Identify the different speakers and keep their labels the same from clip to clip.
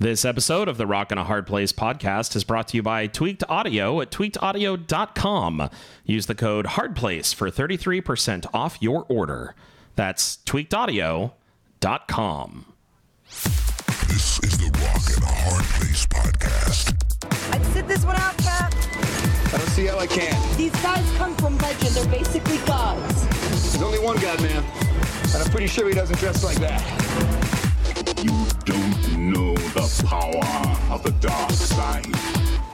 Speaker 1: This episode of the Rock and a Hard Place podcast is brought to you by Tweaked Audio at tweakedaudio.com. Use the code HARDPLACE for 33% off your order. That's tweakedaudio.com.
Speaker 2: This is the Rock and a Hard Place podcast.
Speaker 3: I'd sit this one out, Cap.
Speaker 4: I don't see how I can.
Speaker 3: These guys come from legend. They're basically gods.
Speaker 4: There's only one God, man. And I'm pretty sure he doesn't dress like that.
Speaker 2: You don't know the power of the dark side.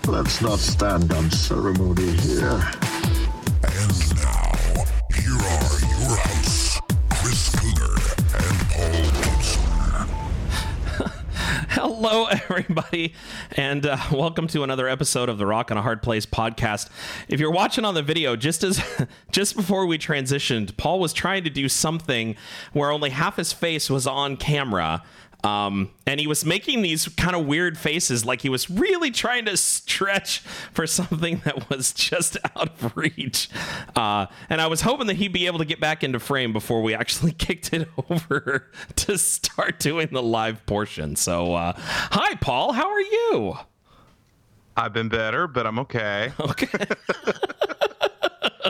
Speaker 5: Let's not stand on ceremony here.
Speaker 2: And now, here are your hosts, Chris Cooler and Paul Gibson.
Speaker 1: Hello, everybody, and uh, welcome to another episode of the Rock and a Hard Place podcast. If you're watching on the video, just as just before we transitioned, Paul was trying to do something where only half his face was on camera. Um, and he was making these kind of weird faces, like he was really trying to stretch for something that was just out of reach. Uh, and I was hoping that he'd be able to get back into frame before we actually kicked it over to start doing the live portion. So, uh, hi, Paul. How are you?
Speaker 6: I've been better, but I'm okay.
Speaker 1: Okay.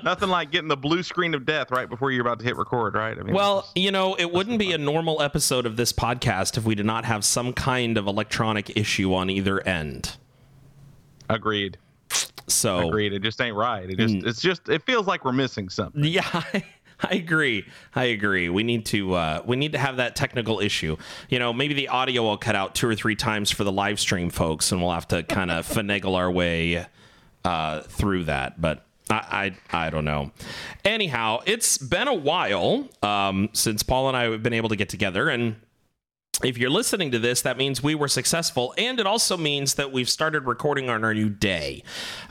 Speaker 6: Nothing like getting the blue screen of death right before you're about to hit record, right? I mean,
Speaker 1: Well, you know, it wouldn't be a normal episode of this podcast if we did not have some kind of electronic issue on either end.
Speaker 6: agreed,
Speaker 1: So,
Speaker 6: agreed. It just ain't right. It just,
Speaker 1: Mm.
Speaker 6: it's just, it feels like we're missing something.
Speaker 1: Yeah, I, I agree. I agree. We need to uh, we need to have that technical issue. You know, maybe the audio will cut out two or three times for the live stream folks, and we'll have to kind of finagle our way uh, through that. But I, I I don't know. Anyhow, it's been a while um, since Paul and I have been able to get together, and if you're listening to this, that means we were successful, and it also means that we've started recording on our new day.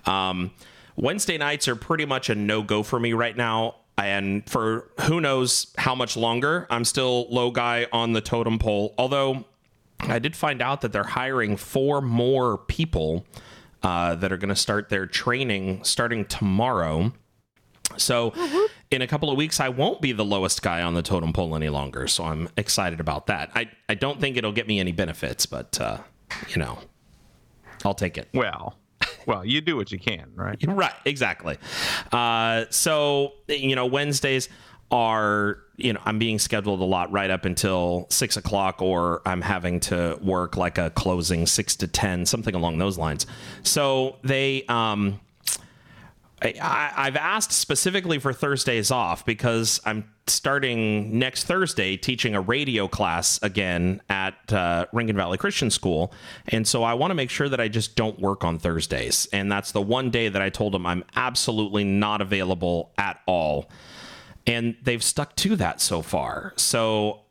Speaker 1: Um, Wednesday nights are pretty much a no go for me right now, and for who knows how much longer. I'm still low guy on the totem pole, although I did find out that they're hiring four more people uh, that are going to start their training starting tomorrow. So, in a couple of weeks, I won't be the lowest guy on the totem pole any longer. So, I'm excited about that. I, I don't think it'll get me any benefits, but, uh, you know, I'll take it.
Speaker 6: Well, well, you do what you can, right?
Speaker 1: Right, exactly. Uh, so, you know, Wednesdays are, you know, I'm being scheduled a lot right up until six o'clock, or I'm having to work like a closing six to 10, something along those lines. So they, um, I, I've asked specifically for Thursdays off because I'm starting next Thursday teaching a radio class again at uh, Rincon Valley Christian School. And so I want to make sure that I just don't work on Thursdays. And that's the one day that I told them I'm absolutely not available at all. And they've stuck to that so far. So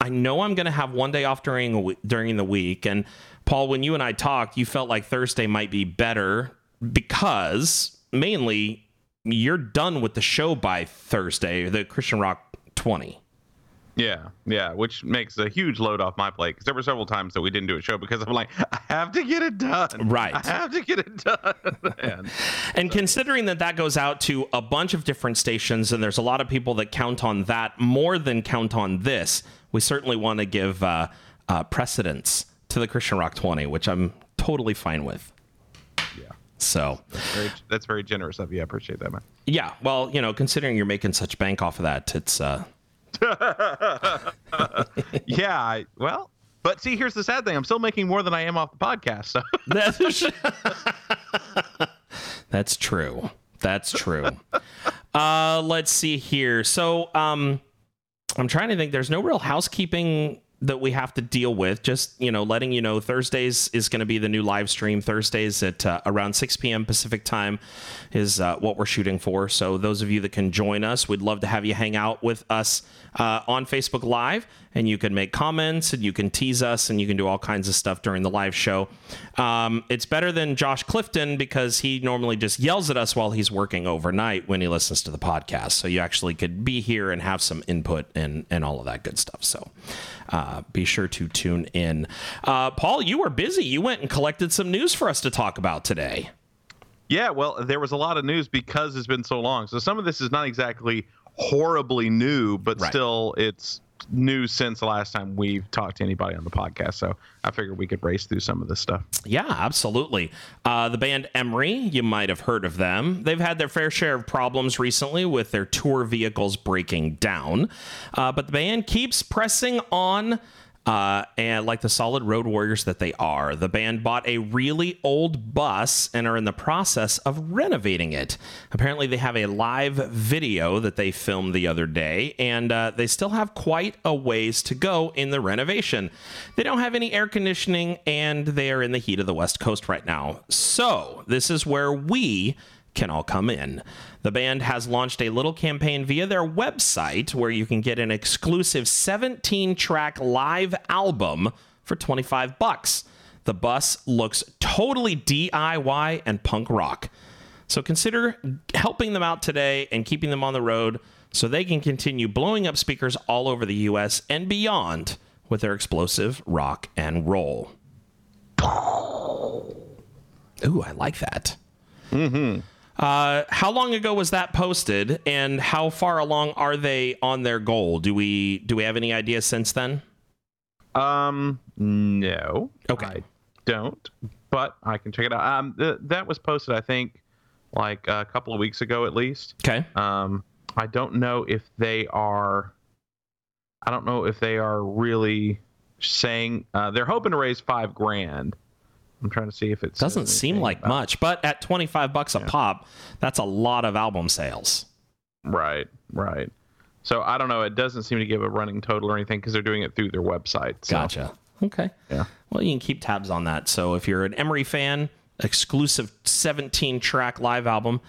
Speaker 1: I know I'm going to have one day off during during the week. And Paul, when you and I talked, you felt like Thursday might be better because mainly you're done with the show by Thursday, the Christian Rock 20.
Speaker 6: Yeah, yeah, which makes a huge load off my plate because there were several times that we didn't do a show because I'm like, I have to get it done.
Speaker 1: Right.
Speaker 6: I have to get it done. and
Speaker 1: And considering that that goes out to a bunch of different stations, and there's a lot of people that count on that more than count on this, we certainly want to give uh, uh, precedence to the Christian Rock 20, which I'm totally fine with.
Speaker 6: yeah,
Speaker 1: So,
Speaker 6: very, that's very generous of you. I appreciate that, man.
Speaker 1: yeah, well, you know, considering you're making such bank off of that, it's uh,
Speaker 6: Yeah, I, well, but see, here's the sad thing: I'm still making more than I am off the podcast. So
Speaker 1: That's, That's true. That's true. Uh, let's see here. So, um, I'm trying to think. There's no real housekeeping that we have to deal with. Just you know, letting you know, Thursdays is going to be the new live stream. Thursdays at uh, around 6 p.m. Pacific time is uh, what we're shooting for. So those of you that can join us, we'd love to have you hang out with us uh, on Facebook Live, and you can make comments and you can tease us and you can do all kinds of stuff during the live show. Um, it's better than Josh Clifton because he normally just yells at us while he's working overnight when he listens to the podcast. So you actually could be here and have some input and and all of that good stuff. So uh, be sure to tune in. Uh, Paul, you were busy. You went and collected some news for us to talk about today.
Speaker 6: Yeah, well, there was a lot of news because it's been so long. So some of this is not exactly horribly new, but
Speaker 1: Right.
Speaker 6: still, it's news since the last time we've talked to anybody on the podcast. So I figured we could race through some of this stuff.
Speaker 1: Yeah, absolutely. Uh, the band Emery, you might have heard of them. They've had their fair share of problems recently with their tour vehicles breaking down, uh, but the band keeps pressing on. Uh, and like the solid road warriors that they are, the band bought a really old bus and are in the process of renovating it. Apparently, they have a live video that they filmed the other day, and uh, they still have quite a ways to go in the renovation. They don't have any air conditioning, and they are in the heat of the West Coast right now. So, this is where we can all come in. The band has launched a little campaign via their website where you can get an exclusive 17 track live album for 25 bucks. The bus looks totally DIY and punk rock. So consider helping them out today and keeping them on the road so they can continue blowing up speakers all over the US and beyond with their explosive rock and roll. Ooh, I like that. Mm-hmm. Uh, how long ago was that posted, and how far along are they on their goal? Do we do we have any idea since then?
Speaker 6: Um, no.
Speaker 1: Okay.
Speaker 6: I don't, but I can check it out. Um, th- that was posted, I think, like a couple of weeks ago at least.
Speaker 1: Okay.
Speaker 6: Um, I don't know if they are. I don't know if they are really saying uh, they're hoping to raise five grand. I'm trying to see if it
Speaker 1: Doesn't seem like
Speaker 6: about-
Speaker 1: much, but at 25 bucks a pop, that's a lot of album sales.
Speaker 6: Right, right. So I don't know. It doesn't seem to give a running total or anything because they're doing it through their website. So.
Speaker 1: Gotcha. Okay.
Speaker 6: Yeah.
Speaker 1: Well, you can keep tabs on that. So if you're an Emery fan, exclusive 17 track live album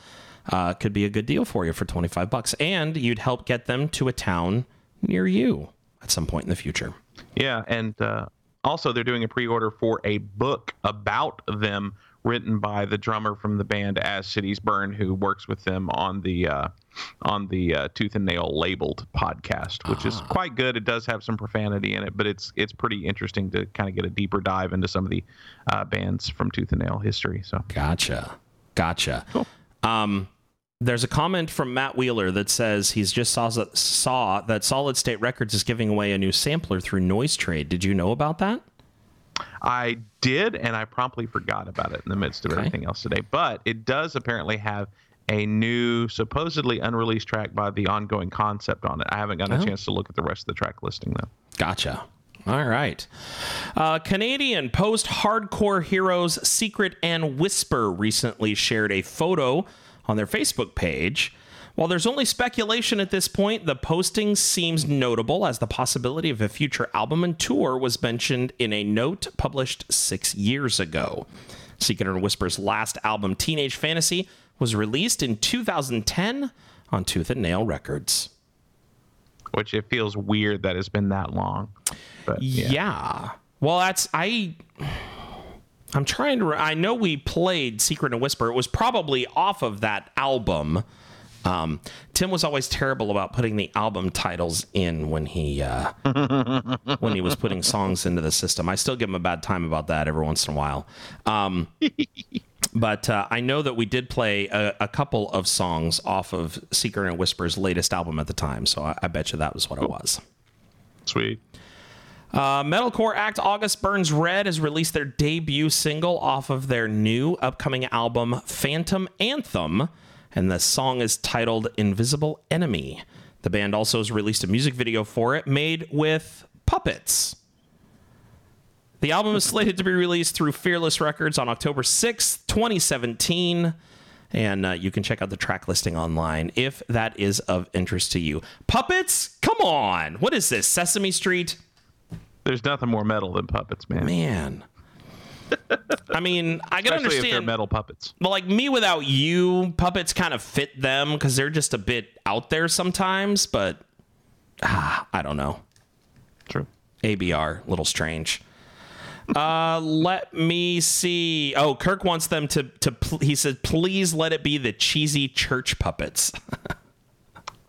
Speaker 1: uh, could be a good deal for you for 25 bucks, and you'd help get them to a town near you at some point in the future.
Speaker 6: Yeah, and uh, also they're doing a pre-order for a book about them, written by the drummer from the band As Cities Burn, who works with them on the uh, on the uh, Tooth and Nail labeled podcast, which is quite good. It does have some profanity in it, but it's it's pretty interesting to kind of get a deeper dive into some of the uh, bands from Tooth and Nail history. So
Speaker 1: Gotcha. Gotcha. Um, there's a comment from Matt Wheeler that says he's just saw, saw that Solid State Records is giving away a new sampler through Noise Trade. Did you know about that?
Speaker 6: I did, and I promptly forgot about it in the midst of
Speaker 1: Okay.
Speaker 6: everything else today. But it does apparently have a new, supposedly unreleased track by the ongoing concept on it. I haven't gotten
Speaker 1: Oh.
Speaker 6: a chance to look at the rest of the track listing though.
Speaker 1: Gotcha. All right. Uh, Canadian post hardcore heroes Secret and Whisper recently shared a photo on their Facebook page. While there's only speculation at this point, the posting seems notable as the possibility of a future album and tour was mentioned in a note published six years ago. Secret and Whisper's last album, Teenage Fantasy, was released in 2010 on Tooth and Nail Records.
Speaker 6: Which it feels weird that it's been that long. But yeah.
Speaker 1: Yeah. Well, that's I. I'm trying to. re- I know we played Secret and Whisper. It was probably off of that album. Um, Tim was always terrible about putting the album titles in when he uh, when he was putting songs into the system. I still give him a bad time about that every once in a while. Um, but uh, I know that we did play a, a couple of songs off of Secret and Whisper's latest album at the time, so I, I bet you that was what it was.
Speaker 6: Sweet.
Speaker 1: Uh, metalcore act August Burns Red has released their debut single off of their new upcoming album, Phantom Anthem, and the song is titled Invisible Enemy. The band also has released a music video for it made with puppets. The album is slated to be released through Fearless Records on October 6th, 2017. And uh, you can check out the track listing online if that is of interest to you. Puppets? Come on. What is this? Sesame Street?
Speaker 6: There's nothing more metal than puppets, man.
Speaker 1: Man. I mean, I can
Speaker 6: Especially if they're metal puppets.
Speaker 1: But like me without you, puppets kind of fit them because they're just a bit out there sometimes. But ah, I don't know.
Speaker 6: True.
Speaker 1: ABR, a little strange. Uh, let me see. Oh, Kirk wants them to to. Pl- he said, "Please let it be the cheesy church puppets."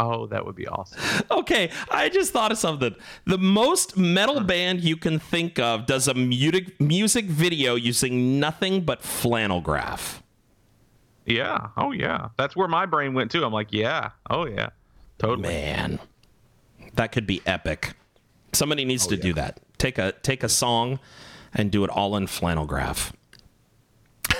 Speaker 6: Oh, that would be awesome.
Speaker 1: okay, I just thought of something. The most metal hmm. band you can think of does a music music video using nothing but flannel graph.
Speaker 6: Yeah. Oh, yeah. That's where my brain went too. I'm like, yeah. Oh, yeah. Totally.
Speaker 1: Man, that could be epic. Somebody needs oh, to do that. Take a take a song and do it all in flannel graph.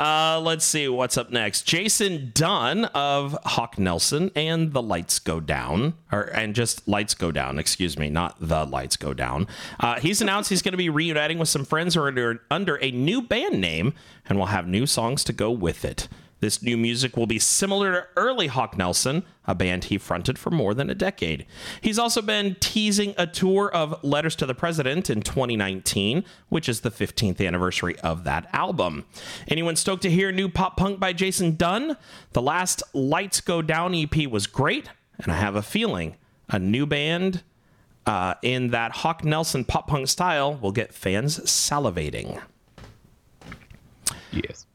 Speaker 1: Uh, let's see what's up next. Jason Dunn of Hawk Nelson and the Lights Go Down, or and just Lights Go Down. Excuse me, not the Lights Go Down. Uh, he's announced he's going to be reuniting with some friends who are under, under a new band name, and will have new songs to go with it. This new music will be similar to early Hawk Nelson, a band he fronted for more than a decade. He's also been teasing a tour of Letters to the President in 2019, which is the 15th anniversary of that album. Anyone stoked to hear new pop punk by Jason Dunn? The last Lights Go Down EP was great, and I have a feeling a new band uh, in that Hawk Nelson pop punk style will get fans salivating.
Speaker 6: Yes.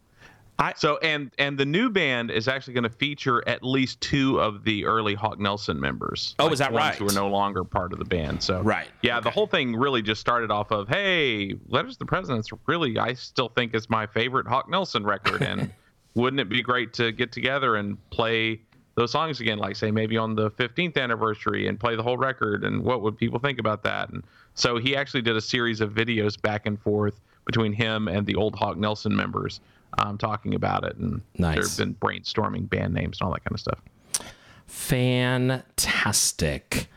Speaker 6: I, so and and the new band is actually going to feature at least two of the early Hawk Nelson members.
Speaker 1: Oh, is that right?
Speaker 6: Who are no longer part of the band. So
Speaker 1: Right.
Speaker 6: yeah, the whole thing really just started off of hey, Letters to the President's really I still think is my favorite Hawk Nelson record, and wouldn't it be great to get together and play those songs again, like say maybe on the 15th anniversary and play the whole record, and what would people think about that? And so he actually did a series of videos back and forth between him and the old Hawk Nelson members um, talking about it, and
Speaker 1: Nice.
Speaker 6: there have been brainstorming band names and all that kind of stuff.
Speaker 1: Fantastic.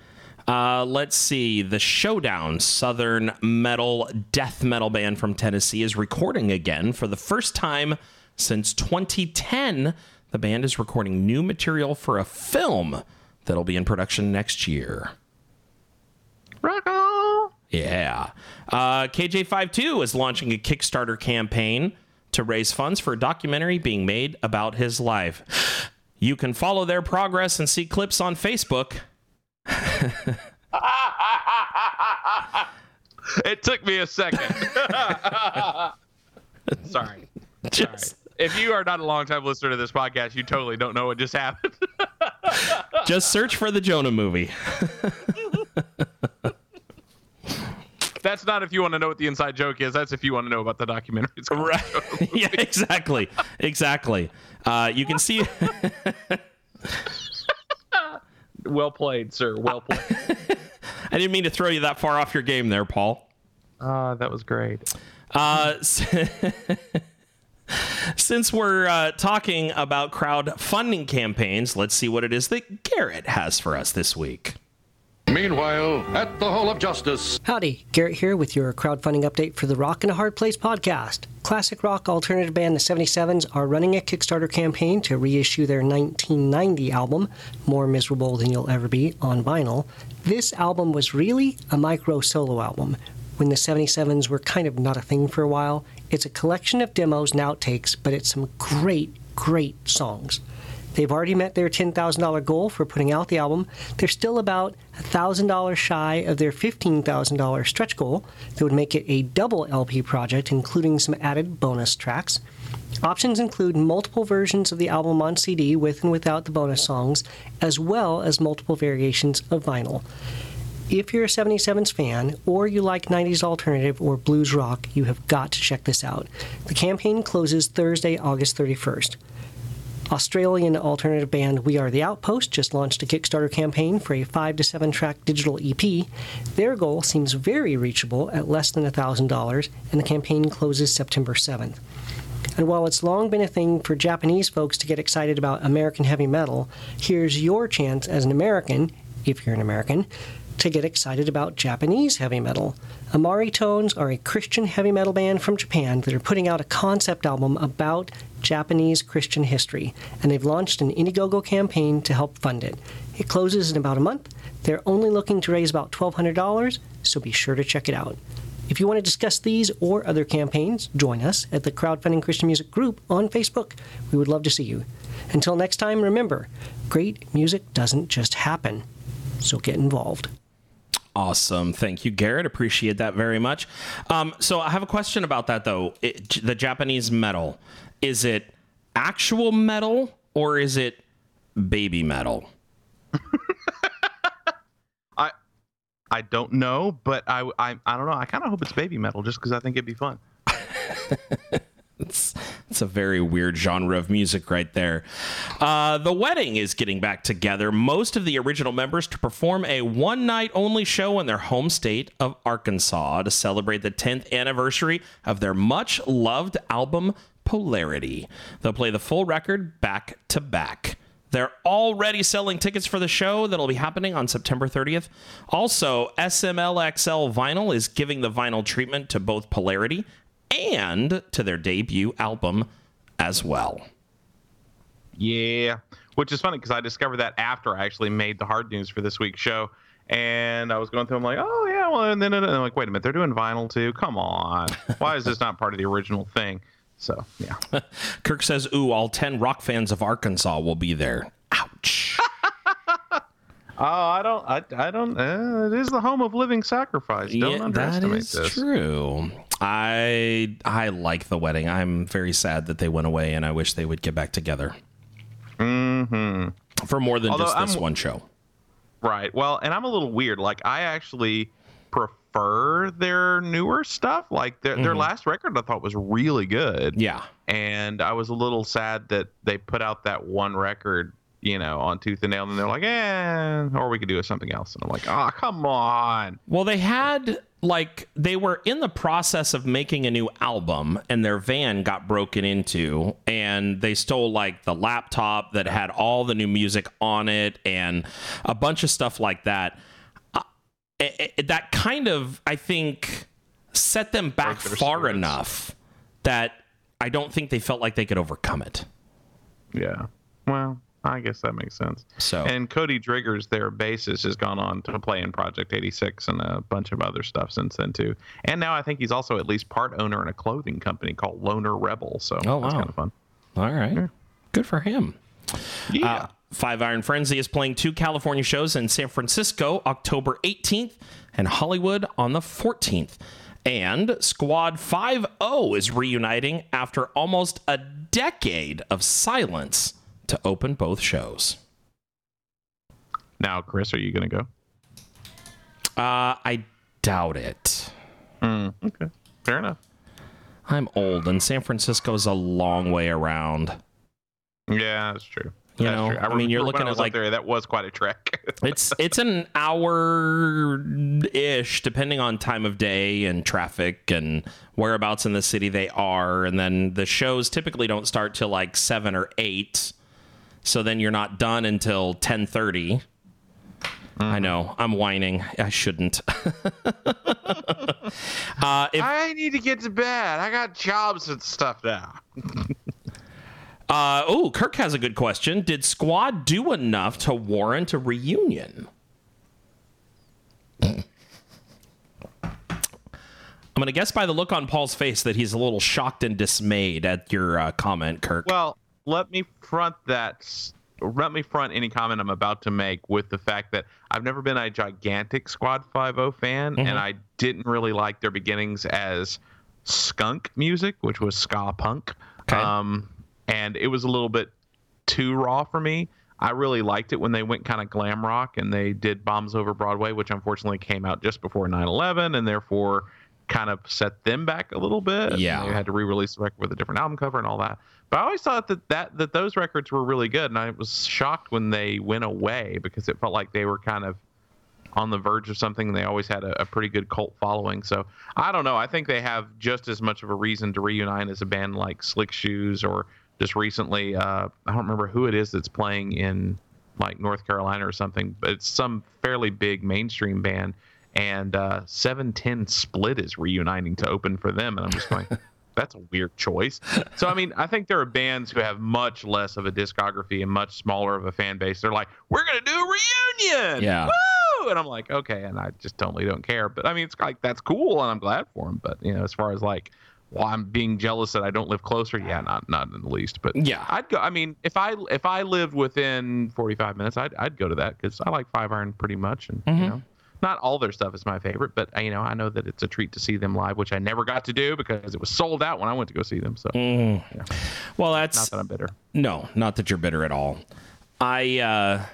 Speaker 1: Uh, let's see. The Showdown, Southern metal death metal band from Tennessee, is recording again for the first time since 2010. The band is recording new material for a film that'll be in production next year.
Speaker 6: Rock on!
Speaker 1: Yeah. Uh, KJ52 is launching a Kickstarter campaign to raise funds for a documentary being made about his life. You can follow their progress and see clips on Facebook.
Speaker 6: It took me a second. Sorry.
Speaker 1: Just,
Speaker 6: If you are not a longtime listener to this podcast, you totally don't know what just happened.
Speaker 1: just search for the Jonah movie.
Speaker 6: That's not if you want to know what the inside joke is. That's if you want to know about the documentary. It's called
Speaker 1: Right. yeah, exactly. Exactly. Uh, you can see.
Speaker 6: Well played, sir. Well played.
Speaker 1: I didn't mean to throw you that far off your game there, Paul.
Speaker 6: Ah, that was great.
Speaker 1: Uh, since we're uh, talking about crowdfunding campaigns, let's see what it is that Garrett has for us this week.
Speaker 7: Meanwhile, at the Hall of Justice,
Speaker 8: Howdy, Garrett here with your crowdfunding update for the Rock in a Hard Place podcast. Classic rock alternative band The 77s are running a Kickstarter campaign to reissue their 1990 album, More Miserable Than You'll Ever Be, on vinyl. This album was really a micro solo album. When the 77s were kind of not a thing for a while, it's a collection of demos and outtakes, but it's some great, great songs. They've already met their $10,000 goal for putting out the album. They're still about $1,000 shy of their $15,000 stretch goal that would make it a double LP project, including some added bonus tracks. Options include multiple versions of the album on CD with and without the bonus songs, as well as multiple variations of vinyl. If you're a 77s fan or you like 90s alternative or blues rock, you have got to check this out. The campaign closes Thursday, August 31st. Australian alternative band We Are the Outpost just launched a Kickstarter campaign for a 5 to 7 track digital EP. Their goal seems very reachable at less than $1,000, and the campaign closes September 7th. And while it's long been a thing for Japanese folks to get excited about American heavy metal, here's your chance as an American, if you're an American, to get excited about Japanese heavy metal. Amari Tones are a Christian heavy metal band from Japan that are putting out a concept album about Japanese Christian history, and they've launched an Indiegogo campaign to help fund it. It closes in about a month. They're only looking to raise about $1,200, so be sure to check it out. If you want to discuss these or other campaigns, join us at the Crowdfunding Christian Music group on Facebook. We would love to see you. Until next time, remember great music doesn't just happen, so get involved.
Speaker 1: Awesome. Thank you, Garrett. Appreciate that very much. Um, so I have a question about that, though. It, the Japanese metal, is it actual metal or is it baby metal?
Speaker 6: I I don't know, but I I, I don't know. I kind of hope it's baby metal just because I think it'd be fun.
Speaker 1: It's, it's a very weird genre of music right there. Uh, the wedding is getting back together. Most of the original members to perform a one night only show in their home state of Arkansas to celebrate the 10th anniversary of their much loved album Polarity. They'll play the full record back to back. They're already selling tickets for the show that'll be happening on September 30th. Also, SMLXL Vinyl is giving the vinyl treatment to both Polarity and to their debut album as well.
Speaker 6: Yeah, which is funny because I discovered that after I actually made the hard news for this week's show. And I was going through, I'm like, oh, yeah, well, and then and I'm like, wait a minute, they're doing vinyl too? Come on. Why is this not part of the original thing? So, yeah.
Speaker 1: Kirk says, ooh, all 10 rock fans of Arkansas will be there. Ouch.
Speaker 6: Oh, I don't, I, I don't, uh, it is the home of living sacrifice. Don't
Speaker 1: yeah,
Speaker 6: underestimate
Speaker 1: is
Speaker 6: this.
Speaker 1: true. I I like the wedding. I'm very sad that they went away, and I wish they would get back together. Mm-hmm. For more than
Speaker 6: Although
Speaker 1: just this
Speaker 6: I'm-
Speaker 1: one show.
Speaker 6: Right. Well, and I'm a little weird. Like, I actually prefer their newer stuff. Like, their, their last record I thought was really good.
Speaker 1: Mm-hmm. Yeah.
Speaker 6: and I was a little sad that they put out that one record, you know, on Tooth and Nail, and they're like, eh, or we could do something else. And I'm like, oh, come on.
Speaker 1: Well, they had like they were in the process of making a new album and their van got broken into and they stole like the laptop that had all the new music on it and a bunch of stuff like that. It- it- that kind of I think set them back
Speaker 6: their
Speaker 1: far
Speaker 6: spirits.
Speaker 1: enough that I don't think they felt like they could overcome it.
Speaker 6: Yeah. Well, I guess that makes sense.
Speaker 1: So-
Speaker 6: and Cody Driggers, their bassist, has gone on to play in Project 86 and a bunch of other stuff since then too. And now I think he's also at least part owner in a clothing company called Loner Rebel. So
Speaker 1: Oh,
Speaker 6: that's
Speaker 1: wow.
Speaker 6: kind of fun.
Speaker 1: All right. Good for him.
Speaker 6: Yeah.
Speaker 1: Uh, Five Iron Frenzy is playing two California shows in San Francisco October 18th and Hollywood on the 14th. And Squad 5 0 is reuniting after almost a decade of silence to open both shows.
Speaker 6: now, Chris, are you going to go?
Speaker 1: Uh, I doubt it.
Speaker 6: Okay. Fair enough.
Speaker 1: I'm old, and San Francisco's a long way around.
Speaker 6: Yeah, that's true.
Speaker 1: You
Speaker 6: That's
Speaker 1: know,
Speaker 6: true.
Speaker 1: I mean, you're looking at, like-
Speaker 6: there, that was quite a trek.
Speaker 1: It's it's an hour ish, depending on time of day and traffic and whereabouts in the city they are. And then the shows typically don't start till like seven or eight, so then you're not done until ten thirty. I know I'm whining. I shouldn't. uh, if
Speaker 6: I need to get to bed. I got jobs and stuff now.
Speaker 1: Uh, oh, Kirk has a good question. Did Squad do enough to warrant a reunion? I'm going to guess by the look on Paul's face that he's a little shocked and dismayed at your uh, comment, Kirk.
Speaker 6: Well, let me front that. Let me front any comment I'm about to make with the fact that I've never been a gigantic Squad 50 fan,
Speaker 1: Mm-hmm.
Speaker 6: and I didn't really like their beginnings as skunk music, which was ska punk.
Speaker 1: Okay.
Speaker 6: Um, and it was a little bit too raw for me. I really liked it when they went kind of glam rock and they did Bombs Over Broadway, which unfortunately came out just before 9 11 and therefore kind of set them back a little bit.
Speaker 1: Yeah.
Speaker 6: They had to re release the record with a different album cover and all that. But I always thought that, that, that those records were really good. And I was shocked when they went away because it felt like they were kind of on the verge of something. They always had a, a pretty good cult following. So I don't know. I think they have just as much of a reason to reunite as a band like Slick Shoes or just recently. Uh, I don't remember who it is that's playing in like North Carolina or something, but it's some fairly big mainstream band. And uh, 710 Split is reuniting to open for them. And I'm just going, that's a weird choice. So, I mean, I think there are bands who have much less of a discography and much smaller of a fan base. They're like, we're going to do a reunion.
Speaker 1: Yeah.
Speaker 6: Woo! And I'm like, okay. And I just totally don't care. But I mean, it's like, that's cool. And I'm glad for them. But, you know, as far as like, well, I'm being jealous that I don't live closer. Yeah, not not in the least. But
Speaker 1: Yeah.
Speaker 6: I'd go. I mean, if I if I lived within 45 minutes, I'd I'd go to that because I like Five Iron pretty much, and
Speaker 1: Mm-hmm.
Speaker 6: you know, not all their stuff is my favorite, but you know, I know that it's a treat to see them live, which I never got to do because it was sold out when I went to go see them. So
Speaker 1: well, that's not
Speaker 6: that I'm bitter.
Speaker 1: No, not that you're bitter at all. I, uh,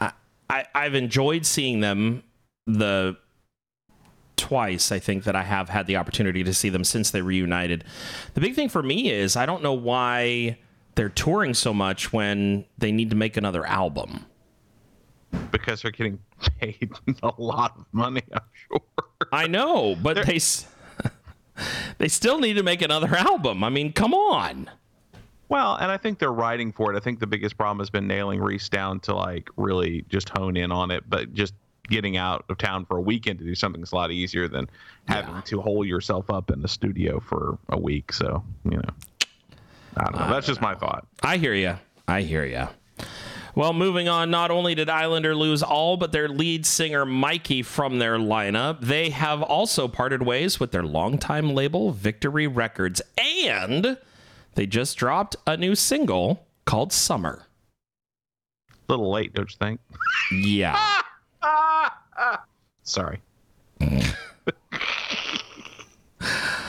Speaker 1: I, I I've enjoyed seeing them the twice, I think, that I have had the opportunity to see them since they reunited. The big thing for me is I don't know why they're touring so much when they need to make another album.
Speaker 6: because they're getting paid a lot of money. I'm sure.
Speaker 1: I know, but they s- they still need to make another album. I mean, come on.
Speaker 6: Well, and I think they're writing for it. I think the biggest problem has been nailing Reese down to like really just hone in on it, but just getting out of town for a weekend to do something is a lot easier than having
Speaker 1: Yeah.
Speaker 6: to hole yourself up in the studio for a week. So, you know, I don't know. That's just my thought.
Speaker 1: I hear you. I hear you. Well, moving on, not only did Islander lose all but their lead singer Mikey from their lineup, they have also parted ways with their longtime label, Victory Records, and they just dropped a new single called Summer.
Speaker 6: A little late, don't you think?
Speaker 1: Yeah.
Speaker 6: Sorry.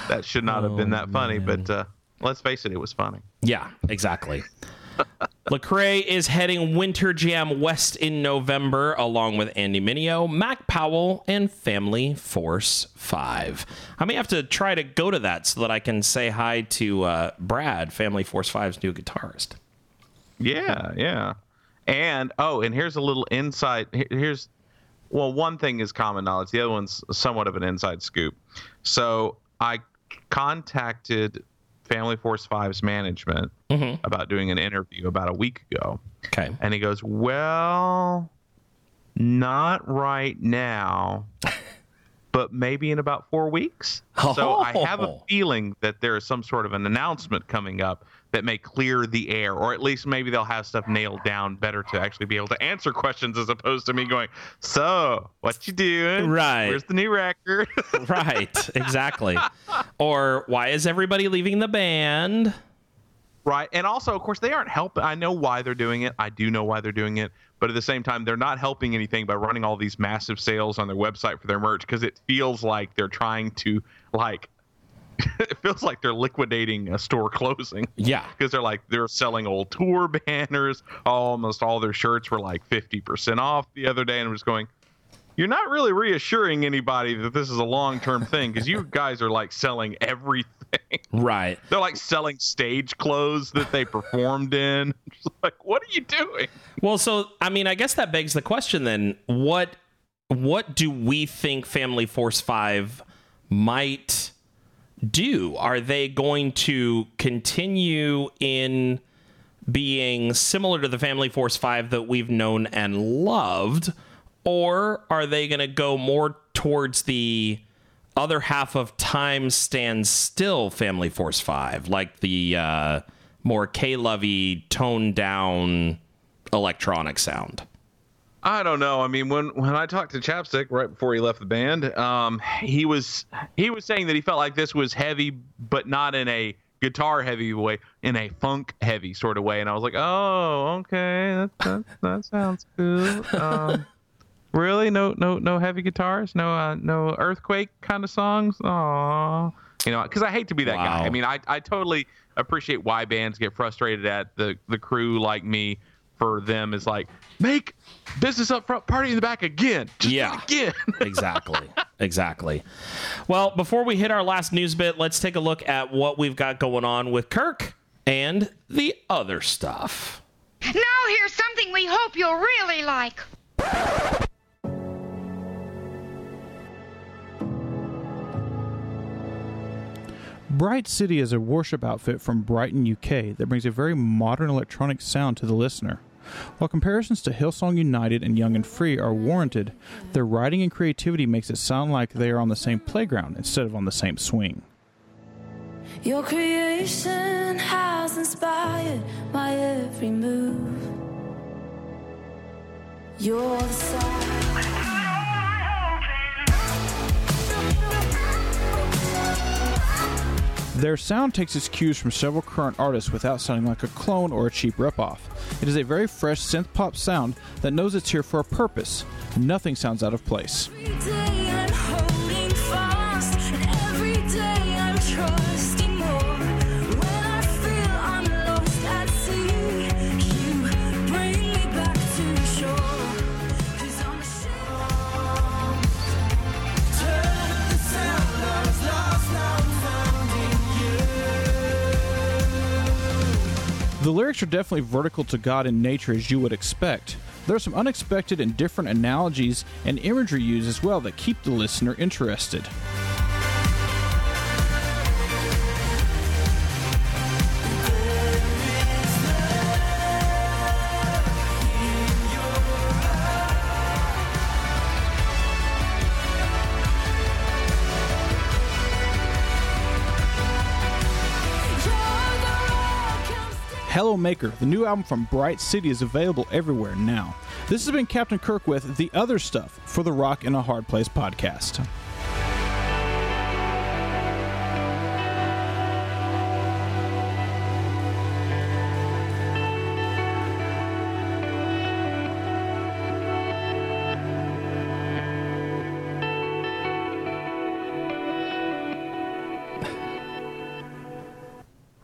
Speaker 6: that should not have been that funny, but uh, let's face it, it was funny.
Speaker 1: Yeah, exactly. Lecrae is heading Winter Jam West in November, along with Andy Mineo, Mac Powell, and Family Force 5. I may have to try to go to that so that I can say hi to uh, Brad, Family Force 5's new guitarist.
Speaker 6: Yeah, yeah. And oh, and here's a little insight. Here's well, one thing is common knowledge. The other one's somewhat of an inside scoop. So I contacted Family Force 5's management mm-hmm. about doing an interview about a week ago.
Speaker 1: Okay.
Speaker 6: And he goes, Well, not right now, but maybe in about four weeks. So I have a
Speaker 1: Oh.
Speaker 6: feeling that there is some sort of an announcement coming up that may clear the air, or at least maybe they'll have stuff nailed down better to actually be able to answer questions as opposed to me going, So, what you doing?
Speaker 1: Right.
Speaker 6: Where's the new record?
Speaker 1: Right, exactly. or why is everybody leaving the band?
Speaker 6: Right. And also, of course, they aren't helping. I know why they're doing it. I do know why they're doing it. But at the same time, they're not helping anything by running all these massive sales on their website for their merch because it feels like they're trying to, like, it feels like they're liquidating a store closing.
Speaker 1: Yeah.
Speaker 6: Because they're like, they're selling old tour banners. Almost all their shirts were like 50% off the other day. And I'm just going, you're not really reassuring anybody that this is a long term thing because you guys are like selling everything.
Speaker 1: Right.
Speaker 6: They're like selling stage clothes that they performed in. Just like, what are you doing?
Speaker 1: Well, so I mean, I guess that begs the question then: what what do we think Family Force Five might do? Are they going to continue in being similar to the Family Force Five that we've known and loved, or are they going to go more towards the other half of Time Stands Still Family Force Five, like the uh, more K Lovey, toned down electronic sound?
Speaker 6: I don't know. I mean, when when I talked to Chapstick right before he left the band, um, he was he was saying that he felt like this was heavy, but not in a guitar heavy way, in a funk heavy sort of way. And I was like, oh, okay, that that, that sounds cool. Um, really, no no no heavy guitars, no uh, no earthquake kind of songs. Aww. You know, because I hate to be that guy. I mean, I, I totally appreciate why bands get frustrated at the the crew like me. For them is like make business up front, party in the back again. Just
Speaker 1: Yeah.
Speaker 6: again.
Speaker 1: exactly. Exactly. Well, before we hit our last news bit, let's take a look at what we've got going on with Kirk and the other stuff.
Speaker 9: Now here's something we hope you'll really like.
Speaker 10: Bright City is a worship outfit from Brighton, UK that brings a very modern electronic sound to the listener. While comparisons to Hillsong United and Young and Free are warranted, their writing and creativity makes it sound like they are on the same playground instead of on the same swing.
Speaker 11: Your creation has inspired my every move. The side.
Speaker 10: Their sound takes its cues from several current artists without sounding like a clone or a cheap ripoff. It is a very fresh synth pop sound that knows it's here for a purpose. Nothing sounds out of place. The lyrics are definitely vertical to God and nature as you would expect. There are some unexpected and different analogies and imagery used as well that keep the listener interested. Maker, the new album from Bright City, is available everywhere now. This has been Captain Kirk with The Other Stuff for the Rock in a Hard Place podcast.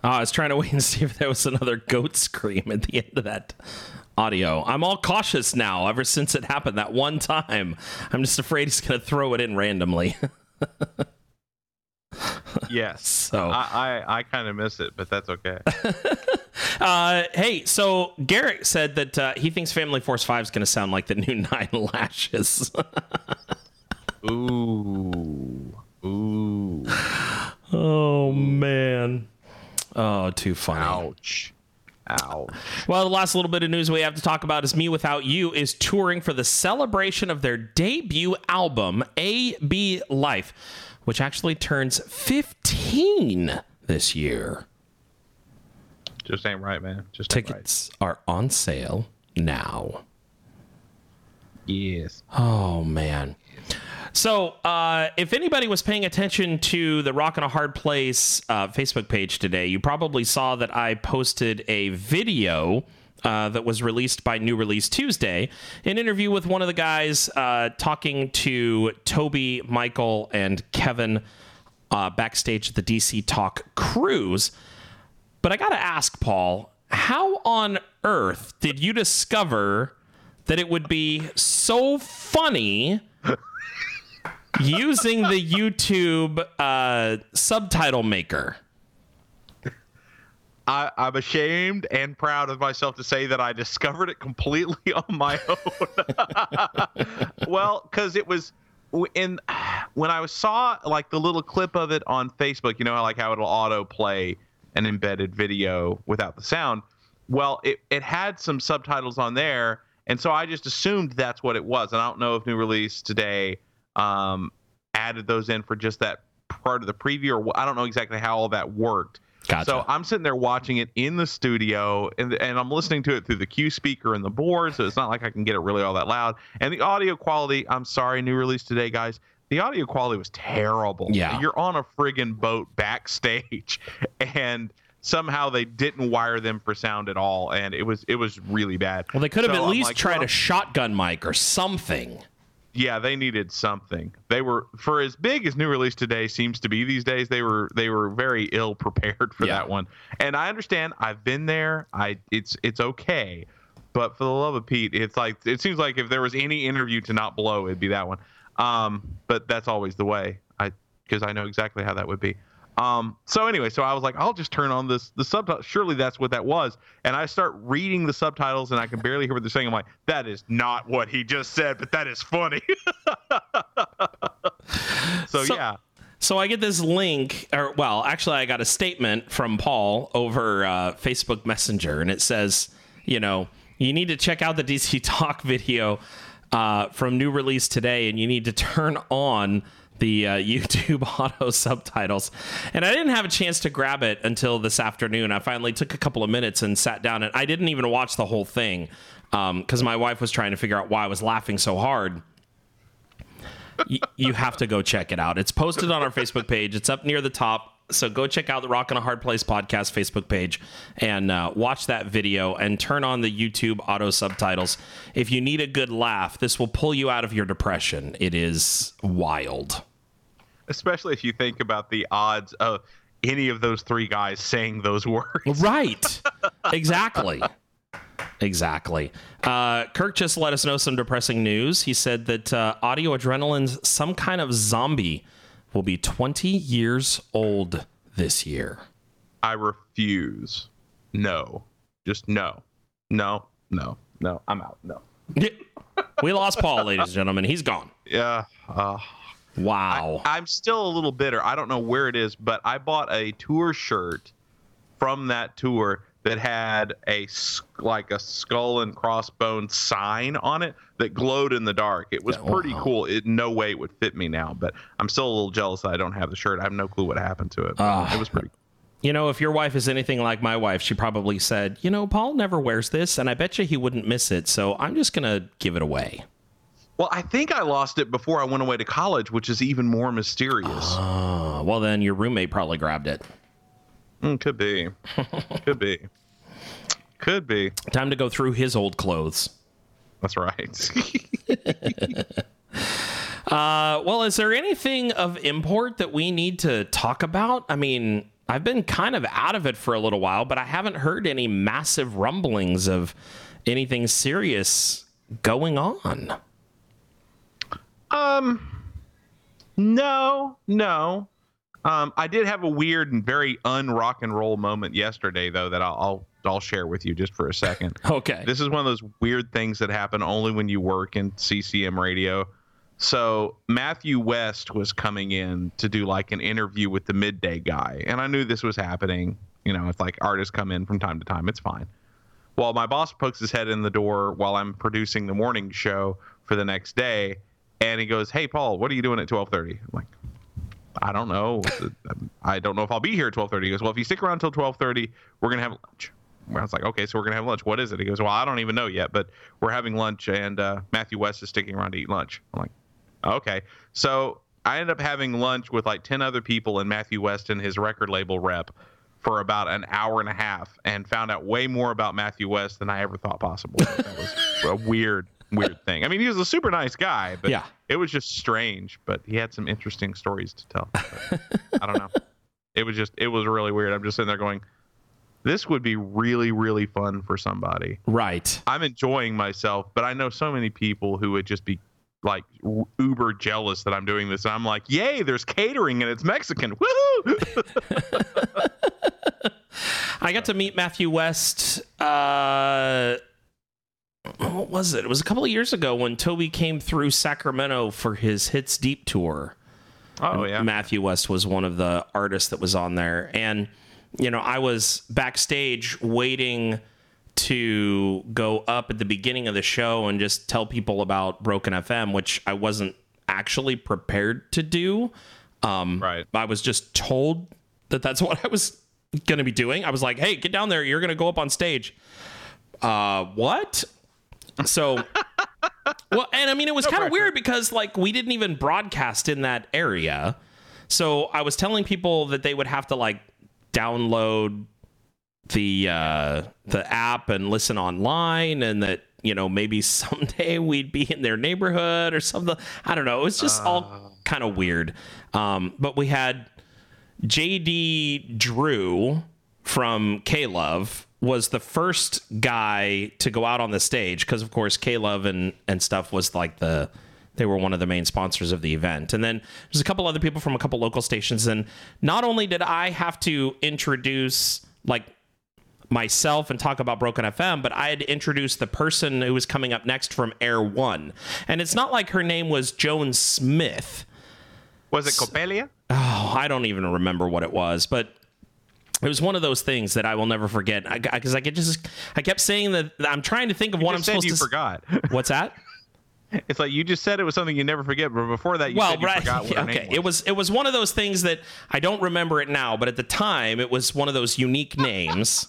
Speaker 1: Oh, I was trying to wait and see if there was another goat scream at the end of that audio. I'm all cautious now ever since it happened that one time. I'm just afraid he's going to throw it in randomly.
Speaker 6: Yes.
Speaker 1: So-
Speaker 6: I I, I kind of miss it, but that's okay.
Speaker 1: Uh, hey, so Garrett said that uh, he thinks Family Force 5 is going to sound like the new Nine Lashes.
Speaker 6: Ooh. Ooh.
Speaker 1: oh, man. Oh, too funny.
Speaker 6: Ouch. Ouch.
Speaker 1: Well, the last little bit of news we have to talk about is Me Without You is touring for the celebration of their debut album, A.B. Life, which actually turns 15 this year.
Speaker 6: Just ain't right, man. Just ain't right.
Speaker 1: Tickets are on sale now.
Speaker 6: Yes.
Speaker 1: Oh man. So, uh, if anybody was paying attention to the Rock and a Hard Place uh, Facebook page today, you probably saw that I posted a video uh, that was released by New Release Tuesday, an interview with one of the guys uh, talking to Toby, Michael, and Kevin uh, backstage at the DC Talk cruise. But I got to ask, Paul, how on earth did you discover that it would be so funny using the YouTube uh, subtitle maker?
Speaker 6: I, I'm ashamed and proud of myself to say that I discovered it completely on my own. well, because it was in when I saw like the little clip of it on Facebook. You know, like how it'll auto play an embedded video without the sound. Well, it it had some subtitles on there, and so I just assumed that's what it was. And I don't know if new release today um, added those in for just that part of the preview, or I don't know exactly how all that worked.
Speaker 1: Gotcha.
Speaker 6: So I'm sitting there watching it in the studio, and and I'm listening to it through the cue speaker and the board, so it's not like I can get it really all that loud. And the audio quality, I'm sorry, new release today, guys. The audio quality was terrible.
Speaker 1: Yeah.
Speaker 6: You're on a friggin' boat backstage, and somehow they didn't wire them for sound at all, and it was it was really bad.
Speaker 1: Well, they could have
Speaker 6: So
Speaker 1: at
Speaker 6: I'm
Speaker 1: least
Speaker 6: like,
Speaker 1: tried
Speaker 6: well,
Speaker 1: a shotgun mic or something.
Speaker 6: Yeah, they needed something. They were for as big as new release today seems to be these days. They were they were very ill prepared for
Speaker 1: Yeah.
Speaker 6: that one. And I understand. I've been there. I it's it's okay. But for the love of Pete, it's like it seems like if there was any interview to not blow, it'd be that one. Um, but that's always the way. I because I know exactly how that would be. Um, so anyway, so I was like, I'll just turn on this the subtitle. Surely that's what that was. And I start reading the subtitles, and I can barely hear what they're saying. I'm like, that is not what he just said, but that is funny. so,
Speaker 1: So-
Speaker 6: yeah,
Speaker 1: So I get this link, or well, actually, I got a statement from Paul over uh, Facebook Messenger, and it says, you know, you need to check out the DC Talk video uh, from new release today, and you need to turn on the uh, YouTube auto subtitles. And I didn't have a chance to grab it until this afternoon. I finally took a couple of minutes and sat down, and I didn't even watch the whole thing because my wife was trying to figure out why I was laughing so hard you have to go check it out. It's posted on our Facebook page. It's up near the top. So go check out the Rock and a Hard Place podcast Facebook page and uh, watch that video and turn on the YouTube auto subtitles. If you need a good laugh, this will pull you out of your depression. It is wild.
Speaker 6: especially if you think about the odds of any of those three guys saying those words.
Speaker 1: Right. exactly. Exactly. Uh, Kirk just let us know some depressing news. He said that uh, Audio Adrenaline's Some Kind of Zombie will be 20 years old this year.
Speaker 6: I refuse. No. Just no, no, no, no. I'm out. No.
Speaker 1: we lost Paul, ladies and gentlemen. He's gone.
Speaker 6: Yeah. Uh,
Speaker 1: wow.
Speaker 6: I, am still a little bitter. I don't know where it is, but I bought a tour shirt from that tour that had a like a skull and crossbones sign on it that glowed in the dark. It was pretty cool. It no way it would fit me now, but I'm still a little jealous that I don't have the shirt. I have no clue what happened to it.
Speaker 1: Ah.
Speaker 6: it was pretty.
Speaker 1: You know, if your wife is anything like my wife, she probably said, you know, Paul never wears this, and I bet you he wouldn't miss it. So I'm just going to give it away.
Speaker 6: Well, I think I lost it before I went away to college, which is even more mysterious.
Speaker 1: Oh, well, then your roommate probably grabbed it.
Speaker 6: Mm, could be. could be. Could be.
Speaker 1: Time to go through his old clothes.
Speaker 6: That's right.
Speaker 1: Uh, well, is there anything of import that we need to talk about? I mean, I've been kind of out of it for a little while, but I haven't heard any massive rumblings of anything serious going on.
Speaker 6: Um, no, no. Um, I did have a weird and very un rock and roll moment yesterday, though, that I'll, I'll I'll share with you just for a second.
Speaker 1: Okay.
Speaker 6: This is one of those weird things that happen only when you work in CCM radio. So Matthew West was coming in to do like an interview with the midday guy, and I knew this was happening. You know, it's like artists come in from time to time. It's fine. Well, my boss pokes his head in the door while I'm producing the morning show for the next day, and he goes, "Hey, Paul, what are you doing at 12:30?" I'm like, "I don't know. I don't know if I'll be here at 12:30." He goes, "Well, if you stick around until 12:30, we're gonna have lunch." I was like, "Okay, so we're gonna have lunch. What is it?" He goes, "Well, I don't even know yet, but we're having lunch, and uh, Matthew West is sticking around to eat lunch." I'm like, "Okay." So I ended up having lunch with like 10 other people and Matthew West and his record label rep for about an hour and a half and found out way more about Matthew West than I ever thought possible. that was a weird, weird thing. I mean, he was a super nice guy, but
Speaker 1: Yeah.
Speaker 6: It was just strange. But he had some interesting stories to tell. I don't know. It was just, it was really weird. I'm just sitting there going, this would be really, really fun for somebody.
Speaker 1: Right.
Speaker 6: I'm enjoying myself, but I know so many people who would just be like u- uber jealous that I'm doing this. And I'm like, yay, there's catering and it's Mexican. Woohoo!
Speaker 1: I got to meet Matthew West. Uh, what was it? It was a couple of years ago when Toby came through Sacramento for his Hits Deep tour.
Speaker 6: Oh,
Speaker 1: And
Speaker 6: yeah.
Speaker 1: Matthew West was one of the artists that was on there, and you know I was backstage waiting to go up at the beginning of the show and just tell people about Broken FM, which I wasn't actually prepared to do. Um,
Speaker 6: right.
Speaker 1: I was just told that that's what I was going to be doing. I was like, "Hey, get down there! You're going to go up on stage." Uh, what? So, well, and I mean, it was kind of weird because like we didn't even broadcast in that area. So I was telling people that they would have to like download the uh, the app and listen online, and that you know maybe someday we'd be in their neighborhood or something. I don't know. It was just all kind of weird. Um, but we had JD Drew from K Love was the first guy to go out on the stage because of course K Love and and stuff was like the they were one of the main sponsors of the event. And then there's a couple other people from a couple local stations and not only did I have to introduce like myself and talk about Broken FM, but I had to introduce the person who was coming up next from Air One. And it's not like her name was Joan Smith.
Speaker 6: Was it Copelia?
Speaker 1: Oh, I don't even remember what it was, but it was one of those things that I will never forget. Because I, could just, I kept saying that I'm trying to think of
Speaker 6: You
Speaker 1: what I'm supposed
Speaker 6: you
Speaker 1: to.
Speaker 6: forgot.
Speaker 1: What's that?
Speaker 6: It's like you just said it was something you never forget, but before that you
Speaker 1: well,
Speaker 6: said you
Speaker 1: right.
Speaker 6: forgot what
Speaker 1: yeah,
Speaker 6: her
Speaker 1: okay.
Speaker 6: name was.
Speaker 1: It was it was one of those things that I don't remember it now, but at the time it was one of those unique names.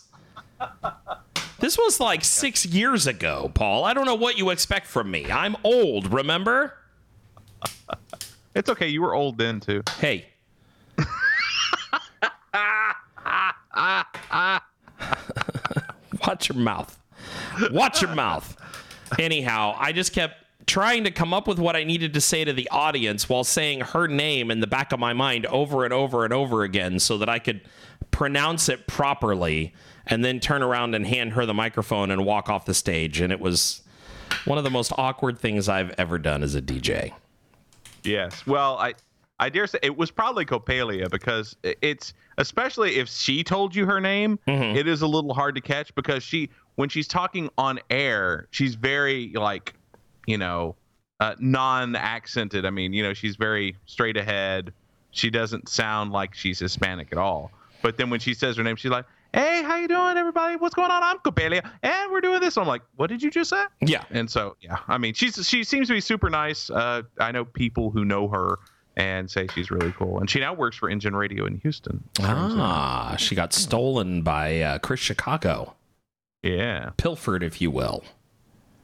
Speaker 1: this was like six years ago, Paul. I don't know what you expect from me. I'm old, remember?
Speaker 6: It's okay. You were old then too.
Speaker 1: Hey. Watch your mouth. Watch your mouth. Anyhow, I just kept trying to come up with what I needed to say to the audience while saying her name in the back of my mind over and over and over again so that I could pronounce it properly and then turn around and hand her the microphone and walk off the stage. And it was one of the most awkward things I've ever done as a DJ.
Speaker 6: Yes. Well, I I dare say it was probably Copalia because it's especially if she told you her name,
Speaker 1: Mm-hmm.
Speaker 6: it is a little hard to catch because she when she's talking on air, she's very like, you know, uh, non-accented. I mean, you know, she's very straight ahead. She doesn't sound like she's Hispanic at all. But then when she says her name, she's like, "Hey, how you doing, everybody? What's going on? I'm Copalia, and we're doing this." I'm like, "What did you just say?"
Speaker 1: Yeah.
Speaker 6: And so, yeah, I mean, she's she seems to be super nice. Uh, I know people who know her and say she's really cool, and she now works for Engine Radio in Houston.
Speaker 1: Ah, she got stolen by uh, Chris Chicago.
Speaker 6: Yeah,
Speaker 1: pilfered, if you will.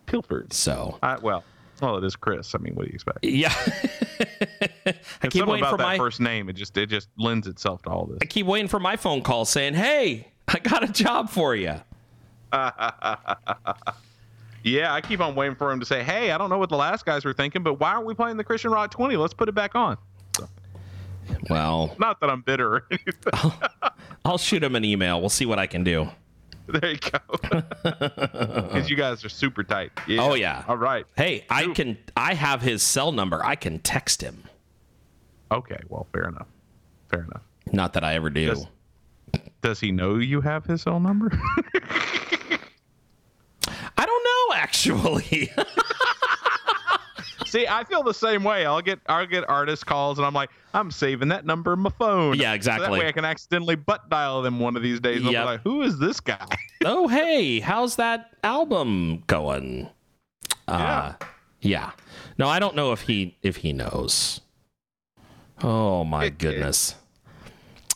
Speaker 6: Pilfered.
Speaker 1: So,
Speaker 6: I, well, well, it is Chris. I mean, what do you expect?
Speaker 1: yeah. I keep waiting
Speaker 6: about
Speaker 1: for
Speaker 6: that
Speaker 1: my
Speaker 6: first name. It just it just lends itself to all this.
Speaker 1: I keep waiting for my phone call saying, "Hey, I got a job for you."
Speaker 6: yeah, I keep on waiting for him to say, "Hey, I don't know what the last guys were thinking, but why aren't we playing the Christian Rock 20? Let's put it back on."
Speaker 1: Well,
Speaker 6: Not that I'm bitter or anything.
Speaker 1: I'll shoot him an email. We'll see what I can do.
Speaker 6: there you go. Because you guys are super tight. Yeah.
Speaker 1: Oh yeah.
Speaker 6: All right.
Speaker 1: Hey, I can. I have his cell number. I can text him.
Speaker 6: Okay. Well, fair enough. Fair enough.
Speaker 1: Not that I ever do.
Speaker 6: Does- Does he know you have his cell number?
Speaker 1: I don't know actually.
Speaker 6: See, I feel the same way. I'll get I'll get artist calls, and I'm like, I'm saving that number in my phone.
Speaker 1: Yeah,
Speaker 6: So
Speaker 1: exactly.
Speaker 6: that way I can accidentally butt dial them one of these days. And
Speaker 1: Yep.
Speaker 6: like, who is this guy?
Speaker 1: oh hey, how's that album going? Uh, yeah. No, I don't know if he if he knows. Oh my goodness.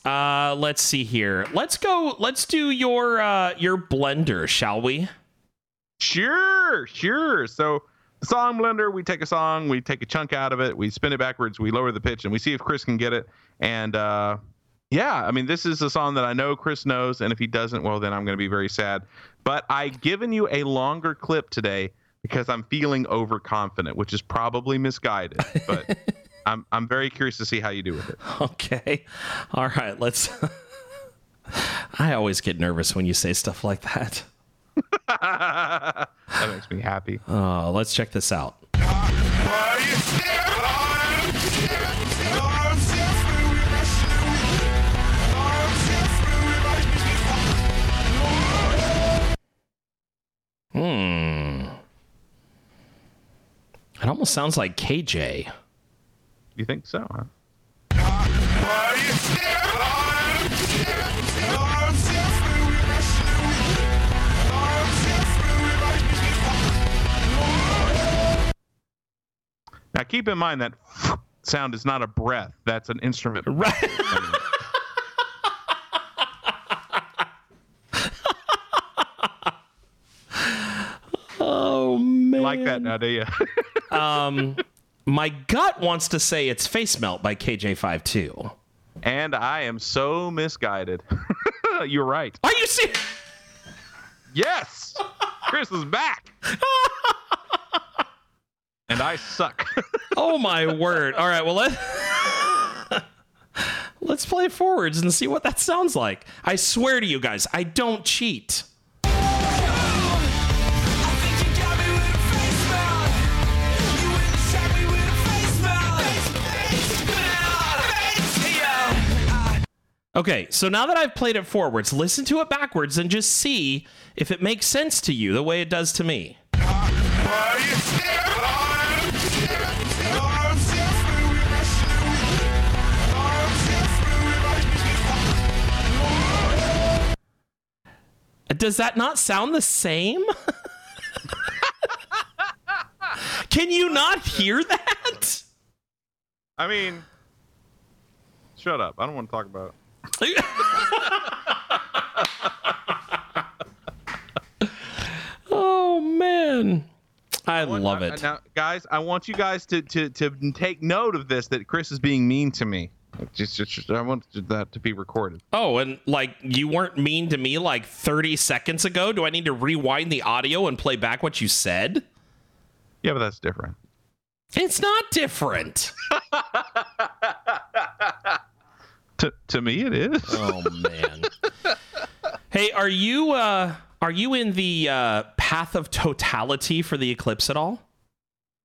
Speaker 1: Uh, let's see here. Let's go. Let's do your uh your blender, shall we?
Speaker 6: Sure, sure. So song blender, we take a song, we take a chunk out of it, we spin it backwards, we lower the pitch, and we see if Chris can get it. And uh, yeah, I mean, this is a song that I know Chris knows, and if he doesn't, well, then I'm going to be very sad. But I given you a longer clip today because I'm feeling overconfident, which is probably misguided. But I'm I'm very curious to see how you do with it.
Speaker 1: Okay. All right. Let's. I always get nervous when you say stuff like that.
Speaker 6: that makes me happy.
Speaker 1: Uh, let's check this out. Hmm. It almost sounds like KJ.
Speaker 6: You think so? Huh? Keep in mind that sound is not a breath. That's an instrument.
Speaker 1: Right. oh man.
Speaker 6: like that now, do you?
Speaker 1: Um, my gut wants to say it's Face Melt by KJ52.
Speaker 6: and I am so misguided. You're right.
Speaker 1: Are you serious?
Speaker 6: Yes, Chris is back. And I suck.
Speaker 1: Oh my word! All right, well let let's play forwards and see what that sounds like. I swear to you guys, I don't cheat. Okay, so now that I've played it forwards, listen to it backwards and just see if it makes sense to you the way it does to me. Does that not sound the same? Can you not hear that?
Speaker 6: I mean, shut up. I don't want to talk about it.
Speaker 1: oh man. I love
Speaker 6: Now-
Speaker 1: it.
Speaker 6: Now, guys, I want you guys to, to, to take note of this that Chris is being mean to me. Just, just, I want that to be recorded.
Speaker 1: Oh, and like you weren't mean to me like 30 seconds ago. Do I need to rewind the audio and play back what you said?
Speaker 6: Yeah, but that's different.
Speaker 1: It's not different.
Speaker 6: To, to me, it is.
Speaker 1: Oh man. hey, are you uh are you in the uh path of totality for the eclipse at all?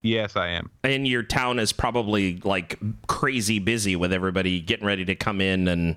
Speaker 6: Yes, I am.
Speaker 1: And your town is probably like crazy busy with everybody getting ready to come in and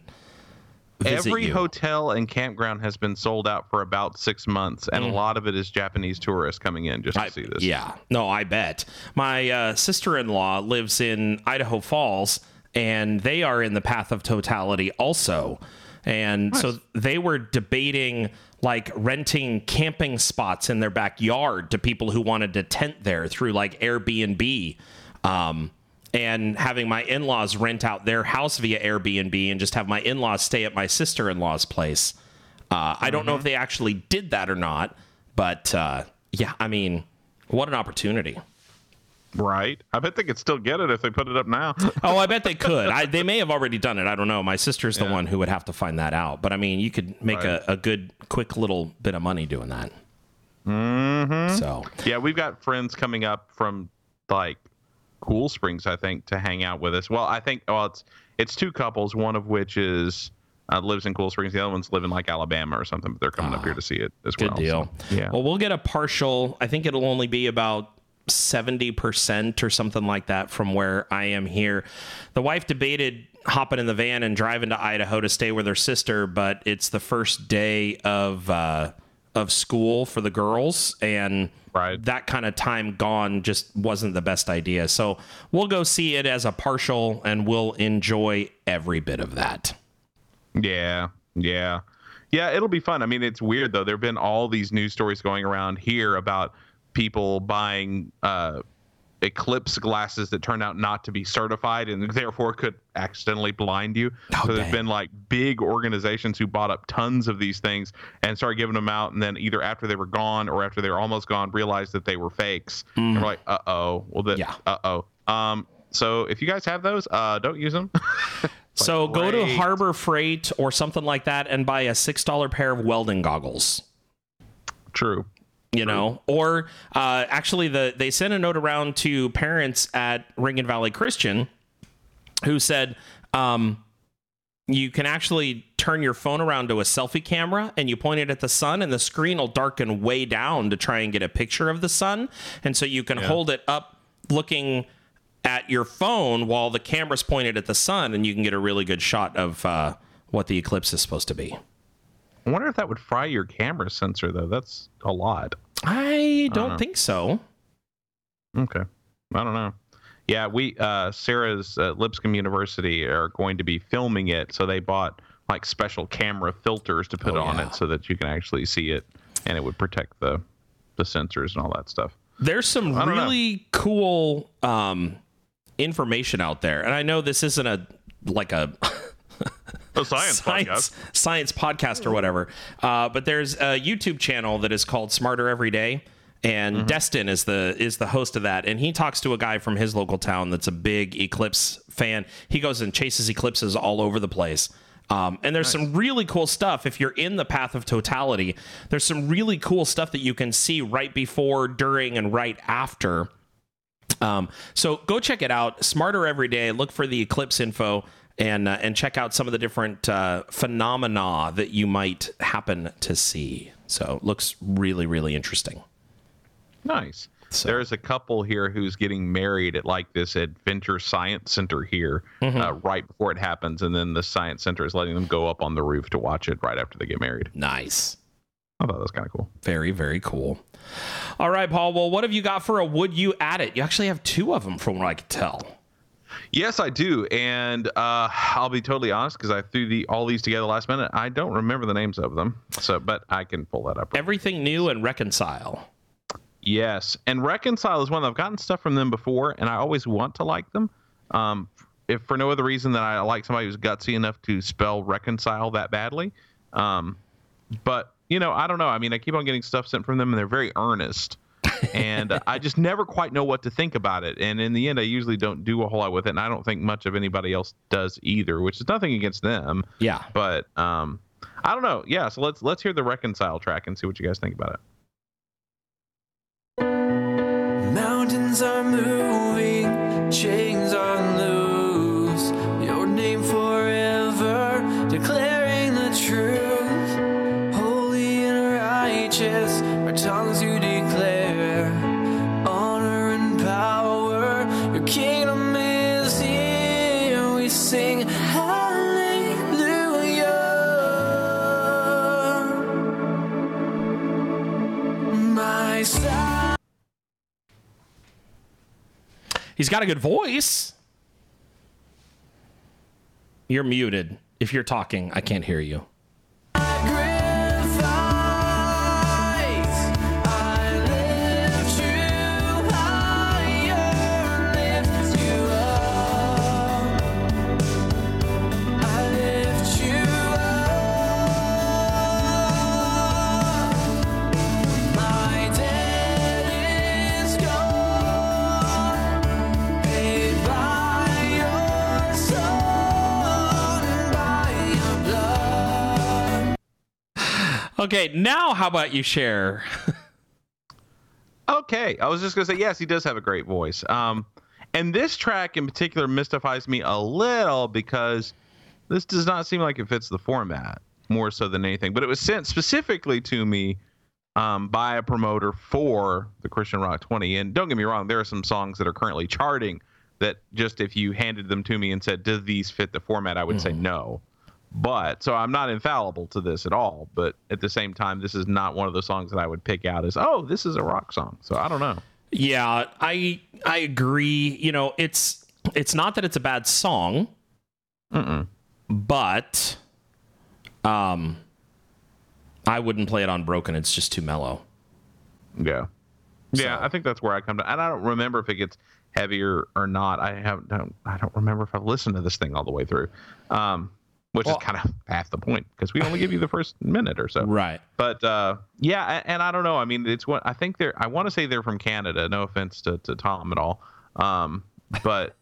Speaker 1: visit
Speaker 6: Every
Speaker 1: you.
Speaker 6: hotel and campground has been sold out for about six months, and
Speaker 1: Mm.
Speaker 6: a lot of it is Japanese tourists coming in just to
Speaker 1: I-
Speaker 6: see this.
Speaker 1: Yeah, no, I bet. My uh, sister-in-law lives in Idaho Falls, and they are in the path of totality also. And so they were debating like renting camping spots in their backyard to people who wanted to tent there through like Airbnb. Um, and having my in-laws rent out their house via Airbnb and just have my in-laws stay at my sister-in-law's place. Uh, I don't know if they actually did that or not, but uh, yeah, I mean, what an opportunity.
Speaker 6: Right. I bet they could still get it if they put it up now.
Speaker 1: Oh, I bet they could. I, they may have already done it. I don't know. My sister's the one who would have to find that out. But I mean, you could make a, a good, quick little bit of money doing that.
Speaker 6: Mm-hmm.
Speaker 1: So
Speaker 6: yeah, we've got friends coming up from like Cool Springs, I think, to hang out with us. Well, I think well, it's it's two couples, one of which is uh, lives in Cool Springs, the other one's living like Alabama or something. But they're coming up here to see it as
Speaker 1: Good
Speaker 6: well.
Speaker 1: Good deal.
Speaker 6: So, yeah.
Speaker 1: Well, we'll get a partial. I think it'll only be about 70% or something like that from where I am here. The wife debated hopping in the van and driving to Idaho to stay with her sister, but it's the first day of uh, of school for the girls and that kind of time gone just wasn't the best idea. So we'll go see it as a partial and we'll enjoy every bit of that.
Speaker 6: Yeah, yeah, yeah. It'll be fun. I mean, it's weird though. There've been all these news stories going around here about people buying uh, eclipse glasses that turn out not to be certified and therefore could accidentally blind you. so there's been like big organizations who bought up tons of these things and started giving them out, and then either after they were gone or after they were almost gone, realized that they were fakes. And we're like, uh oh. Well, then, yeah. uh oh. Um. So if you guys have those, uh, don't use them.
Speaker 1: So go to. Harbor Freight or something like that and buy a six dollar pair of welding goggles.
Speaker 6: True.
Speaker 1: You know, or uh, actually, the they sent a note around to parents at Rincon Valley Christian who said um, you can actually turn your phone around to a selfie camera and you point it at the sun, and the screen will darken way down to try and get a picture of the sun, and so you can
Speaker 6: Yeah.
Speaker 1: hold it up looking at your phone while the camera's pointed at the sun, and you can get a really good shot of uh, what the eclipse is supposed to be.
Speaker 6: I wonder if that would fry your camera sensor though. That's a lot.
Speaker 1: I don't
Speaker 6: know.
Speaker 1: think so.
Speaker 6: Okay. I don't know. Yeah, we uh Sarah's uh, Lipscomb University are going to be filming it, so they bought like special camera filters to put
Speaker 1: Oh,
Speaker 6: on
Speaker 1: yeah.
Speaker 6: it so that you can actually see it and it would protect the the sensors and all that stuff.
Speaker 1: There's some
Speaker 6: don't know.
Speaker 1: really cool um, information out there, and I know this isn't a like a
Speaker 6: A science,
Speaker 1: science science podcast or whatever, uh, but there's a YouTube channel that is called Smarter Every Day, and
Speaker 6: Mm-hmm.
Speaker 1: Destin is the is the host of that, and he talks to a guy from his local town that's a big eclipse fan. He goes and chases eclipses all over the place. Um, and there's some really cool stuff. If you're in the path of totality, there's some really cool stuff that you can see right before, during, and right after. Um, so go check it out. Smarter every day. Look for the eclipse info and uh, and check out some of the different uh, phenomena that you might happen to see. So it looks really really interesting.
Speaker 6: Nice. There's a couple here who's getting married at like this adventure science center here
Speaker 1: Mm-hmm.
Speaker 6: uh, right before it happens, and then the science center is letting them go up on the roof to watch it right after they get married.
Speaker 1: Nice.
Speaker 6: I thought that was kind of cool.
Speaker 1: Very very cool. All right, Paul. Well, what have you got for a would you add it? You actually have two of them from what I could tell.
Speaker 6: Yes, I do, and uh, I'll be totally honest because I threw the all these together last minute. I don't remember the names of them, so but I can pull that up.
Speaker 1: Everything new and reconcile.
Speaker 6: Yes, and Reconcile is one I've gotten stuff from them before, and I always want to like them. Um, if for no other reason than I like somebody who's gutsy enough to spell reconcile that badly. Um, but you know, I don't know. I mean, I keep on getting stuff sent from them, and they're very earnest, and uh, I just never quite know what to think about it. And in the end, I usually don't do a whole lot with it, and I don't think much of anybody else does either. Which is nothing against them.
Speaker 1: Yeah.
Speaker 6: But um, I don't know. Yeah, so let's let's hear the reconcile track and see what you guys think about it.
Speaker 11: Mountains are moving, chains
Speaker 1: got a good voice. You're muted. If you're talking, I can't hear you. Okay, now how about you share?
Speaker 6: Okay, I was just gonna say yes, he does have a great voice. Um, and this track in particular mystifies me a little because this does not seem like it fits the format more so than anything. But it was sent specifically to me um, by a promoter for the Christian Rock 20. And don't get me wrong, there are some songs that are currently charting that just if you handed them to me and said, "Do these fit the format?" I would say no. But so I'm not infallible to this at all. But at the same time, this is not one of the songs that I would pick out as, "Oh, this is a rock song." So I don't know.
Speaker 1: Yeah, I I agree. You know, it's it's not that it's a bad song,
Speaker 6: Mm-mm.
Speaker 1: but um, I wouldn't play it on Broken. It's just too mellow.
Speaker 6: Yeah. Yeah, I think that's where I come to. And I don't remember if it gets heavier or not. I haven't. Don't, I don't remember if I've listened to this thing all the way through, um, which
Speaker 1: Well-
Speaker 6: is kind of half the point because we only give you the first minute or so.
Speaker 1: Right.
Speaker 6: But uh, yeah, and I don't know. I mean, it's what I think they're. I want to say they're from Canada. No offense to, to Tom at all. Um, but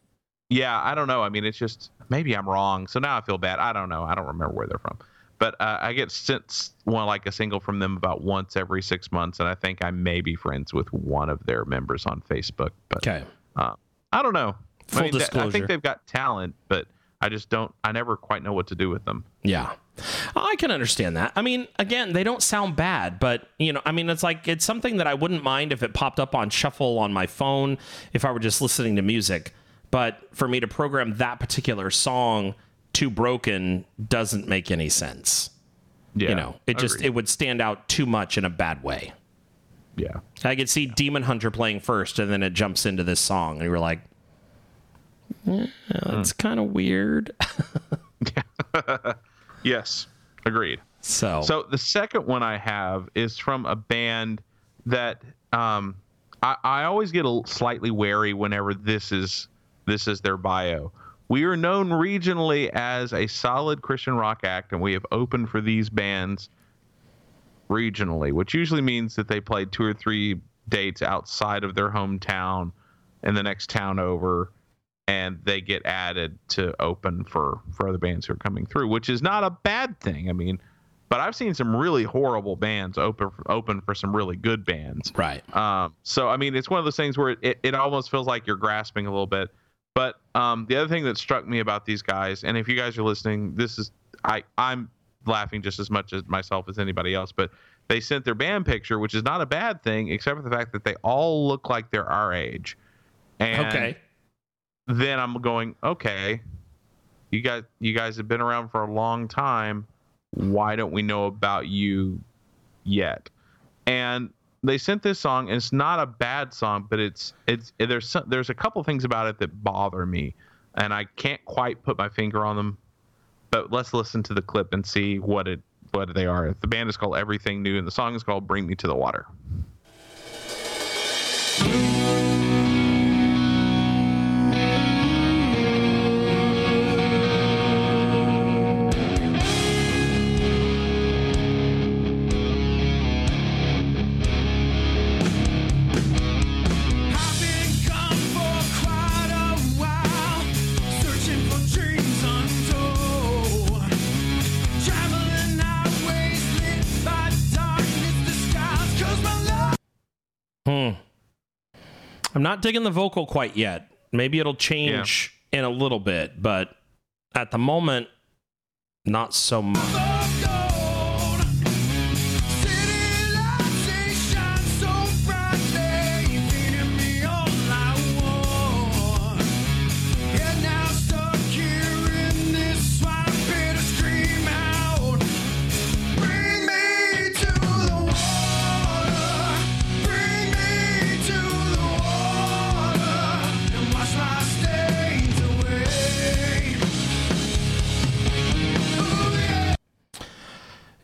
Speaker 6: yeah, I don't know. I mean, it's just maybe I'm wrong. So now I feel bad. I don't know. I don't remember where they're from. But uh, I get sent one like a single from them about once every six months, and I think I may be friends with one of their members on Facebook. But
Speaker 1: Okay.
Speaker 6: uh, I don't know.
Speaker 1: Full
Speaker 6: I mean, th- I think they've got talent, but I just don't. I never quite know what to do with them.
Speaker 1: Yeah. I can understand that. I mean, again, they don't sound bad, but you know, I mean, it's like it's something that I wouldn't mind if it popped up on shuffle on my phone if I were just listening to music. But for me to program that particular song to broken doesn't make any sense.
Speaker 6: Yeah,
Speaker 1: you know, it just
Speaker 6: agreed.
Speaker 1: it would stand out too much in a bad way.
Speaker 6: yeah.
Speaker 1: I could see Demon Hunter playing first, and then it jumps into this song, and you were like, "Yeah, it's kind of weird."
Speaker 6: Yes, agreed.
Speaker 1: so,
Speaker 6: So the second one I have is from a band that um, I, I always get a slightly wary whenever this is this is their bio. We are known regionally as a solid Christian rock act, and we have opened for these bands regionally, which usually means that they played two or three dates outside of their hometown in the next town over and they get added to open for for other bands who are coming through which is not a bad thing i mean but i've seen some really horrible bands open open for some really good bands
Speaker 1: right.
Speaker 6: um, so I mean, it's one of those things where it, it, it almost feels like you're grasping a little bit. But um, the other thing that struck me about these guys, and if you guys are listening, this is I I'm laughing just as much as myself as anybody else. But they sent their band picture, which is not a bad thing, except for the fact that they all look like they're our age. And
Speaker 1: Okay.
Speaker 6: Then I'm going, okay, you guys you guys have been around for a long time. Why don't we know about you yet? And they sent this song, and it's not a bad song, but it's it's there's some, there's a couple things about it that bother me, and I can't quite put my finger on them. But let's listen to the clip and see what it what they are. The band is called Everything New, and the song is called Bring Me to the Water.
Speaker 1: I'm not digging the vocal quite yet. Maybe it'll change in a little bit, but at the moment, not so much.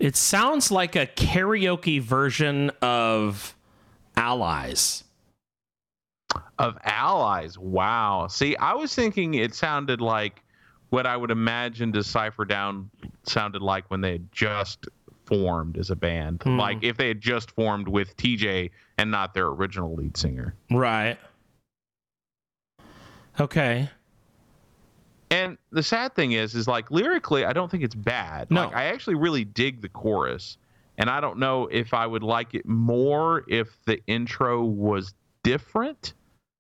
Speaker 1: It sounds like a karaoke version of Allies.
Speaker 6: Of allies. Wow. See, I was thinking it sounded like what I would imagine Decipher Down sounded like when they had just formed as a band.
Speaker 1: Hmm.
Speaker 6: Like if they had just formed with TJ and not their original lead singer.
Speaker 1: Right. Okay.
Speaker 6: And the sad thing is, is like lyrically, I don't think it's bad.
Speaker 1: No.
Speaker 6: Like I actually really dig the chorus, and I don't know if I would like it more if the intro was different.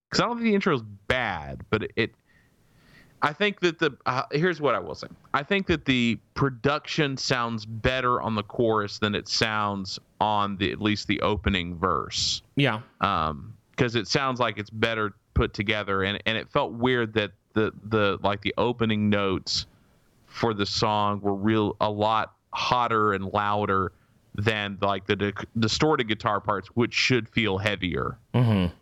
Speaker 6: Because I don't think the intro is bad, but it. it I think that the uh, here's what I will say. I think that the production sounds better on the chorus than it sounds on the at least the opening verse
Speaker 1: Yeah.
Speaker 6: um because it sounds like it's better put together and and it felt weird that the the like the opening notes for the song were real a lot hotter and louder than like the di- distorted guitar parts which should feel heavier
Speaker 1: Mm-hmm.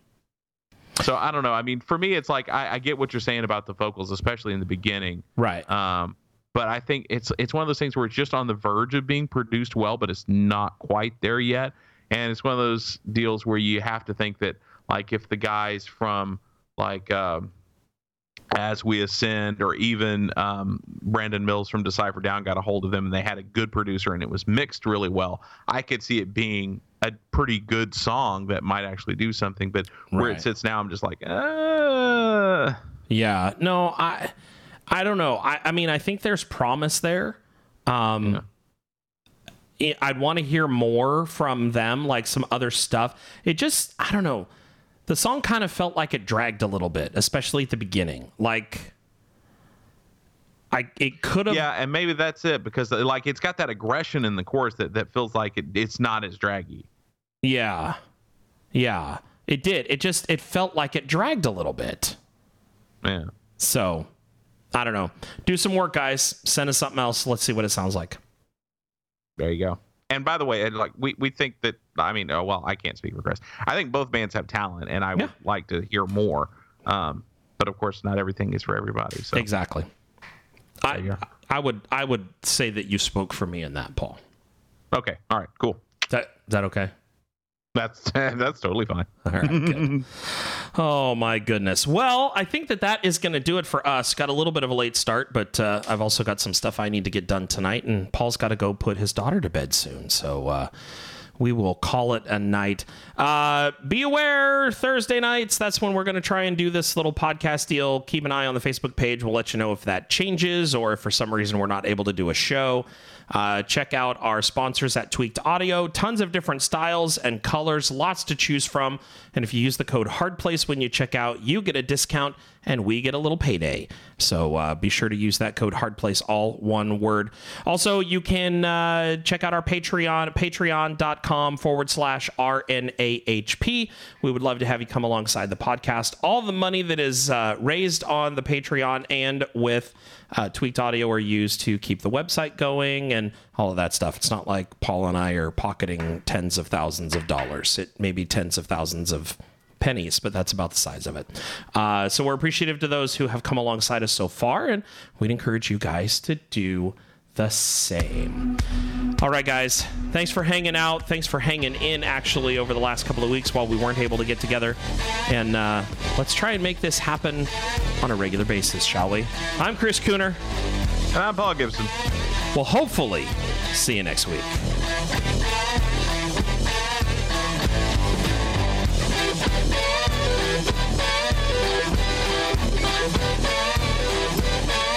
Speaker 6: so i don't know i mean for me it's like i, I get what you're saying about the vocals especially in the beginning
Speaker 1: Right.
Speaker 6: um but I think it's it's one of those things where it's just on the verge of being produced well, but it's not quite there yet. And it's one of those deals where you have to think that like if the guys from like um, as we ascend or even um, Brandon Mills from Decipher Down got a hold of them and they had a good producer and it was mixed really well. I could see it being a pretty good song that might actually do something. But where
Speaker 1: Right.
Speaker 6: it sits now, I'm just like, uh,
Speaker 1: Yeah. No, I I don't know. I, I mean, I think there's promise there. Um I- I'd want to hear more from them, like some other stuff. It just, I don't know. The song kind of felt like it dragged a little bit, especially at the beginning. Like, I it could have.
Speaker 6: Yeah, and maybe that's it because like it's got that aggression in the chorus that, that feels like it, it's not as draggy.
Speaker 1: Yeah. Yeah. It did. It just it felt like it dragged a little bit.
Speaker 6: Yeah.
Speaker 1: So, I don't know. Do some work, guys. Send us something else. Let's see what it sounds like.
Speaker 6: There you go. And by the way, like we, we think that I mean, oh, well, I can't speak for Chris. I think both bands have talent, and I would like to hear more. Um, but of course, not everything is for everybody. So
Speaker 1: Exactly. I I would I would say that you spoke for me in that, Paul.
Speaker 6: okay, all right, cool.
Speaker 1: Is that is that okay?
Speaker 6: That's that's totally fine.
Speaker 1: All right. Good. oh my goodness. Well, I think that that is going to do it for us. Got a little bit of a late start, but uh, I've also got some stuff I need to get done tonight, and Paul's got to go put his daughter to bed soon. So. Uh, we will call it a night. Uh, be aware Thursday nights. That's when we're going to try and do this little podcast deal. Keep an eye on the Facebook page. We'll let you know if that changes or if for some reason we're not able to do a show. Uh, check out our sponsors at Tweaked Audio. Tons of different styles and colors, lots to choose from. And if you use the code HARDPLACE when you check out, you get a discount and we get a little payday. So uh, be sure to use that code HARDPLACE, all one word. Also, you can uh, check out our Patreon, patreon.com forward slash RNAHP. We would love to have you come alongside the podcast. All the money that is uh, raised on the Patreon and with uh, Tweaked Audio are used to keep the website going and all of that stuff. It's not like Paul and I are pocketing tens of thousands of dollars. It may be tens of thousands of pennies, but that's about the size of it. Uh, so we're appreciative to those who have come alongside us so far, and we'd encourage you guys to do the same. All right, guys. Thanks for hanging out. Thanks for hanging in, actually, over the last couple of weeks while we weren't able to get together. And uh, let's try and make this happen on a regular basis, shall we? I'm Chris Cooner.
Speaker 6: And I'm Paul Gibson.
Speaker 1: We'll hopefully see you next week. Música